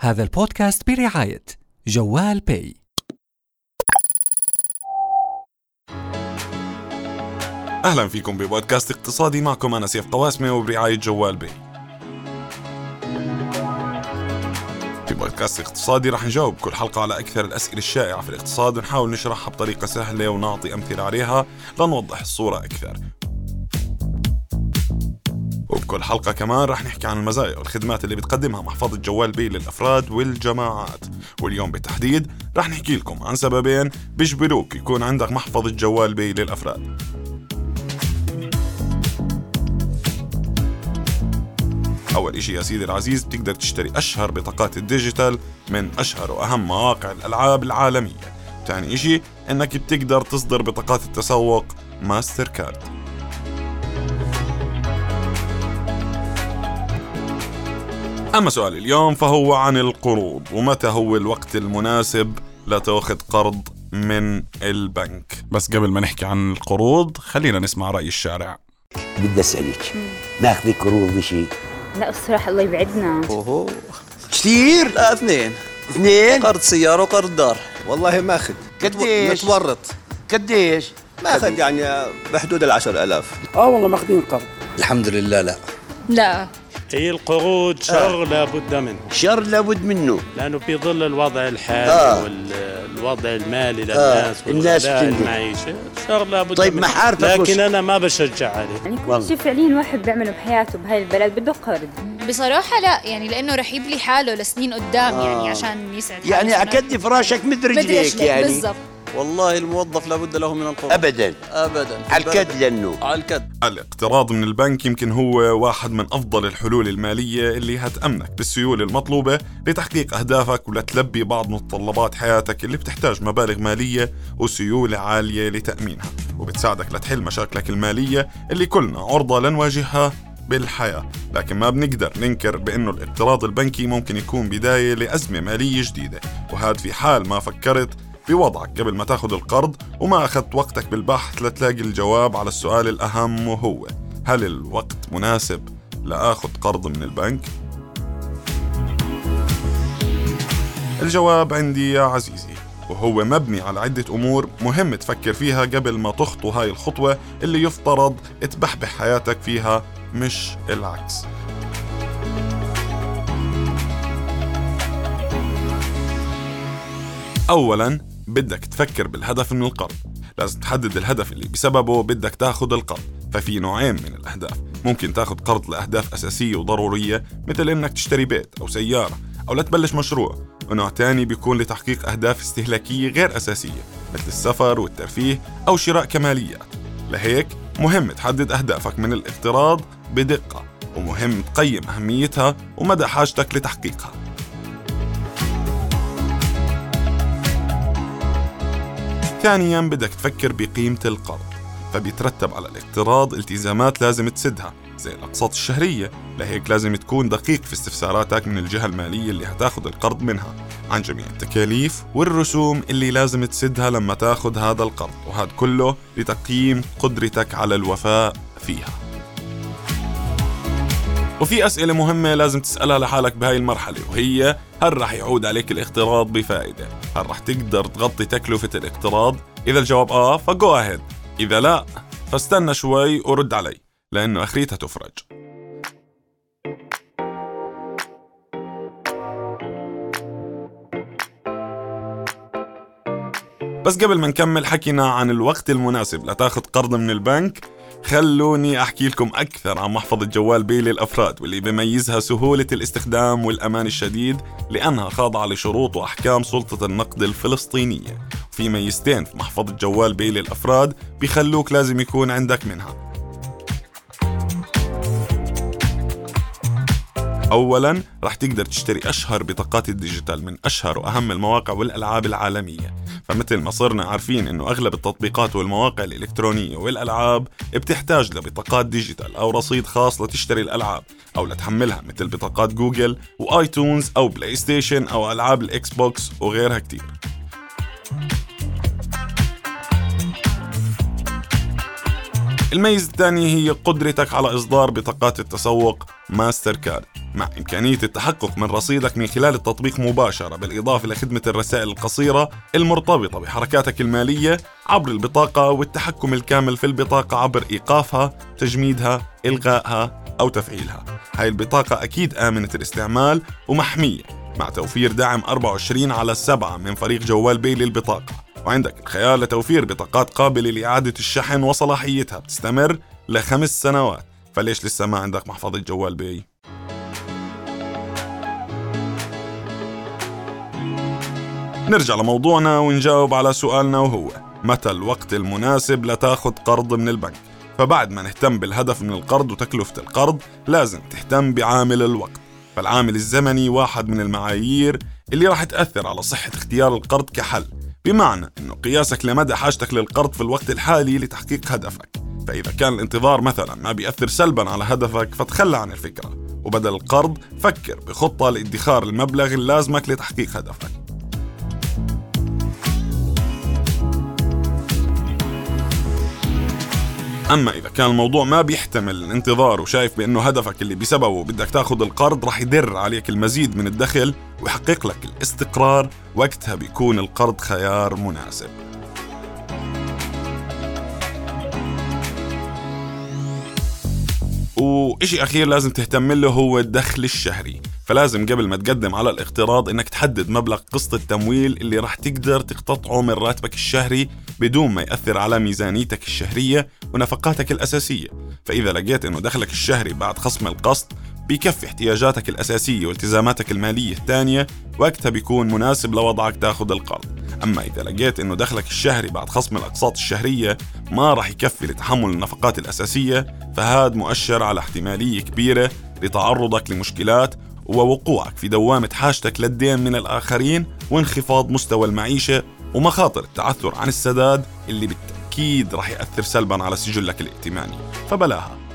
هذا البودكاست برعاية جوال Pay أهلا فيكم ببودكاست اقتصادي معكم أنا سيف قواسمه وبرعاية جوال Pay. في بودكاست اقتصادي رح نجاوب كل حلقة على أكثر الأسئلة الشائعة في الاقتصاد ونحاول نشرحها بطريقة سهلة ونعطي أمثلة عليها لنوضح الصورة أكثر. وبكل حلقة كمان. رح نحكي عن المزايا والخدمات اللي بتقدمها محفظة جوال Pay للأفراد والجماعات. واليوم بالتحديد رح نحكي لكم عن سببين بيجبروك يكون عندك محفظة جوال Pay للأفراد. أول إشي يا سيدي العزيز بتقدر تشتري أشهر بطاقات ال digital من أشهر وأهم مواقع الألعاب العالمية. تاني إشي إنك بتقدر تصدر بطاقات التسوق ماستر كارد. أما سؤال اليوم فهو عن القروض ومتى هو الوقت المناسب لتأخذ قرض من البنك؟ بس قبل ما نحكي عن القروض خلينا نسمع رأي الشارع. بدي أسألك ماخذ قروض شيء لا الصراحة الله يبعدنا. أوهو. كثير لا اثنين. اثنين؟ قرض سيارة وقرض دار. والله ماخذ. قديش؟ متورط. قديش ماخذ يعني بحدود العشر ألاف. آه والله ماخذين قرض. الحمد لله لا. لا. هي القروض شر لابد منه شر لابد منه لأنه في ظل الوضع الحالي آه. والوضع المالي آه. للناس الناس والغلاء بتندم. المعيشة شر لابد طيب منه ما حارتك لكن أنا ما بشجع عليه يعني. كل شيء فعليا واحد بيعمله بحياته بهاي البلد بده قرض بصراحة لا يعني لأنه رح يبلي حاله لسنين قدام آه. يعني عشان يسعد يعني. اكدي فراشك مد رجليك يعني بالضبط والله الموظف لابد له من القرض ابدا. ابدا. على. الكد لأنه على الكد. الاقتراض من البنك يمكن هو واحد من أفضل الحلول المالية اللي هتأمنك بالسيولة المطلوبة لتحقيق أهدافك ولتلبي بعض متطلبات حياتك اللي بتحتاج مبالغ مالية وسيولة عالية لتأمينها. وبتساعدك لتحل مشاكلك المالية اللي كلنا عرضة لنواجهها بالحياة. لكن ما بنقدر ننكر بأنه الاقتراض البنكي ممكن يكون بداية لأزمة مالية جديدة. وهذا في حال ما فكرت بوضعك قبل ما تاخذ القرض وما أخذت وقتك بالبحث لتلاقي الجواب على السؤال الأهم وهو هل الوقت مناسب لآخذ قرض من البنك؟ الجواب عندي يا عزيزي وهو مبني على عدة أمور مهم تفكر فيها قبل ما تخطو هاي الخطوة اللي يفترض تبحبح حياتك فيها مش العكس أولا بدك تفكر بالهدف من القرض. لازم تحدد الهدف اللي بسببه بدك تاخذ القرض. ففي نوعين من الأهداف. ممكن تاخذ قرض لأهداف أساسية وضرورية مثل إنك تشتري بيت أو سيارة أو لتبلش مشروع. ونوع تاني بيكون لتحقيق أهداف استهلاكية غير أساسية مثل السفر والترفيه أو شراء كماليات. لهيك مهم تحدد أهدافك من الاقتراض بدقة ومهم تقيم أهميتها ومدى حاجتك لتحقيقها. ثانيا بدك تفكر بقيمة القرض فبيترتب على الاقتراض التزامات لازم تسدها زي الأقساط الشهرية لهيك لازم تكون دقيق في استفساراتك من الجهة المالية اللي هتاخد القرض منها. عن جميع التكاليف والرسوم اللي لازم تسدها لما تاخد هذا القرض وهذا كله لتقييم قدرتك على الوفاء فيها. وفي أسئلة مهمة لازم تسألها لحالك بهاي المرحلة وهي هل رح يعود عليك الاقتراض بفائدة؟ هل رح تقدر تغطي تكلفة الاقتراض؟ إذا الجواب آه فجو أهيد إذا لا فاستنى شوي ورد علي لأنه أخريتها تفرج بس قبل ما نكمل حكينا عن الوقت المناسب لتاخذ قرض من البنك خلوني أحكي لكم أكثر عن محفظة جوال بي للأفراد واللي بيميزها سهولة الاستخدام والأمان الشديد لأنها خاضعة لشروط وأحكام سلطة النقد الفلسطينية. في ميزتين في محفظة جوال Pay للأفراد بيخلوك لازم يكون عندك منها. اولا رح تقدر تشتري أشهر بطاقات ال digital من أشهر وأهم المواقع والألعاب العالمية. فمثل ما صرنا عارفين إنه أغلب التطبيقات والمواقع الإلكترونية والألعاب بتحتاج لبطاقات digital أو رصيد خاص لتشتري الألعاب أو لتحملها مثل بطاقات Google و iTunes أو PlayStation أو ألعاب ال Xbox وغيرها كتير. الميزة الثانية هي قدرتك على إصدار بطاقات التسوق ماستر كارد مع إمكانية التحقق من رصيدك من خلال التطبيق مباشرة بالإضافة لخدمة الرسائل القصيرة المرتبطة بحركاتك المالية عبر البطاقة والتحكم الكامل في البطاقة عبر إيقافها، تجميدها، إلغائها أو تفعيلها. هاي البطاقة أكيد آمنة الاستعمال ومحمية مع توفير دعم 24 على 7 من فريق جوال بي للبطاقة وعندك الخيار لتوفير بطاقات قابلة لإعادة الشحن وصلاحيتها بتستمر لخمس سنوات فليش لسه ما عندك محفظة جوال بي؟ نرجع لموضوعنا ونجاوب على سؤالنا وهو متى الوقت المناسب لتاخذ قرض من البنك؟ فبعد ما نهتم بالهدف من القرض وتكلفة القرض لازم تهتم بعامل الوقت فالعامل الزمني واحد من المعايير اللي راح تأثر على صحة اختيار القرض كحل بمعنى أنه قياسك لمدى حاجتك للقرض في الوقت الحالي لتحقيق هدفك. فإذا كان الانتظار مثلا ما بيأثر سلبا على هدفك فتخلى عن الفكرة. وبدل القرض فكر بخطة لإدخار المبلغ اللازمك لتحقيق هدفك. أما إذا كان الموضوع ما بيحتمل الانتظار وشايف بأنه هدفك اللي بسببه بدك تاخذ القرض رح يدر عليك المزيد من الدخل ويحقق لك الاستقرار وقتها بيكون القرض خيار مناسب. وإشي أخير لازم تهتم له هو الدخل الشهري. فلازم قبل ما تقدم على الاقتراض إنك تحدد مبلغ قسط التمويل اللي راح تقدر تقتطعه من راتبك الشهري بدون ما يأثر على ميزانيتك الشهرية ونفقاتك الأساسية. فإذا لقيت إنه دخلك الشهري بعد خصم القسط بيكفي احتياجاتك الأساسية والتزاماتك المالية الثانية وقتها بيكون مناسب لوضعك تاخذ القرض. أما إذا لقيت إنه دخلك الشهري بعد خصم الأقساط الشهرية ما راح يكفي لتحمل النفقات الأساسية فهاد مؤشر على احتمالية كبيرة لتعرضك لمشكلات ووقوعك في دوامة حاجتك للدين من الآخرين وانخفاض مستوى المعيشة ومخاطر التعثر عن السداد اللي بالتأكيد رح يأثر سلبا على سجلك الائتماني. فبلاها.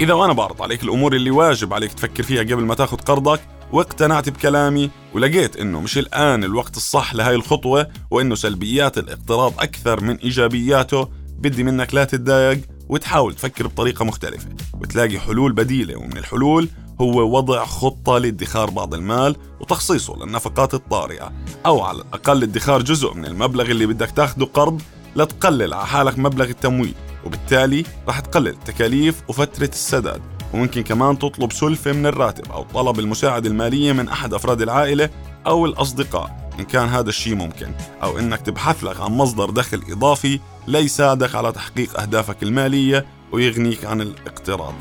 إذا وأنا بعرض عليك الأمور اللي واجب عليك تفكر فيها قبل ما تاخذ قرضك واقتنعت بكلامي ولقيت إنه مش الآن الوقت الصح لهاي الخطوة وإنه سلبيات الاقتراض أكثر من إيجابياته. بدي منك لا تتضايق وتحاول تفكر بطريقة مختلفة وتلاقي حلول بديلة. ومن الحلول هو وضع خطة لادخار بعض المال وتخصيصه للنفقات الطارئة أو على الأقل ادخار جزء من المبلغ اللي بدك تاخده قرض لتقلل على حالك مبلغ التمويل. وبالتالي رح تقلل التكاليف وفترة السداد. وممكن كمان تطلب سلفة من الراتب أو طلب المساعدة المالية من أحد أفراد العائلة أو الأصدقاء إن كان هذا الشيء ممكن. أو إنك تبحث لك عن مصدر دخل إضافي ليساعدك على تحقيق أهدافك المالية ويغنيك عن الاقتراض.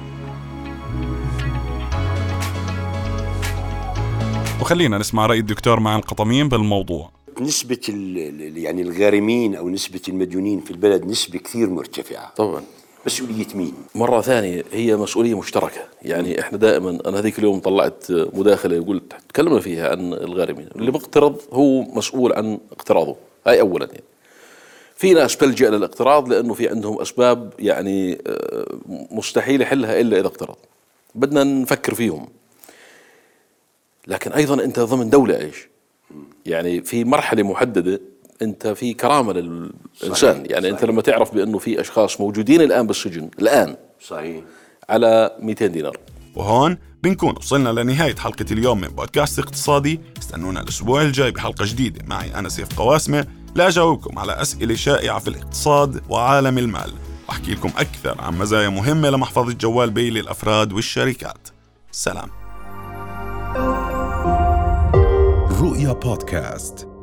وخلينا نسمع رأي الدكتور مع القطمين بالموضوع. نسبة يعني الغارمين أو نسبة المديونين في البلد نسبة كثير مرتفعة. طبعا. مسؤولية مين؟ مرة ثانية هي مسؤولية مشتركة. يعني إحنا دائما أنا هذيك اليوم طلعت مداخلة قلت تكلمنا فيها عن الغارمين. اللي بيقترض هو مسؤول عن اقتراضه. هاي اولا يعني. في ناس بتلجأ للاقتراض لأنه في عندهم أسباب يعني آه، مستحيل يحلها إلا إذا اقترض. بدنا نفكر فيهم. لكن أيضا أنت ضمن دولة إيش؟ يعني في مرحلة محددة أنت في كرامة للانسان صحيح. يعني صحيح. انت لما تعرف بأنه في أشخاص موجودين الآن بالسجن الآن صحيح. على 200 دينار. وهون بنكون وصلنا لنهاية حلقة اليوم من بودكاست اقتصادي. استنونا الأسبوع الجاي بحلقة جديدة. معي أنا سيف قواسمة. لأجاوبكم على أسئلة شائعة في الاقتصاد وعالم المال. وأحكي لكم أكثر عن مزايا مهمة لمحفظة جوال بي للأفراد والشركات. سلام. رؤيا بودكاست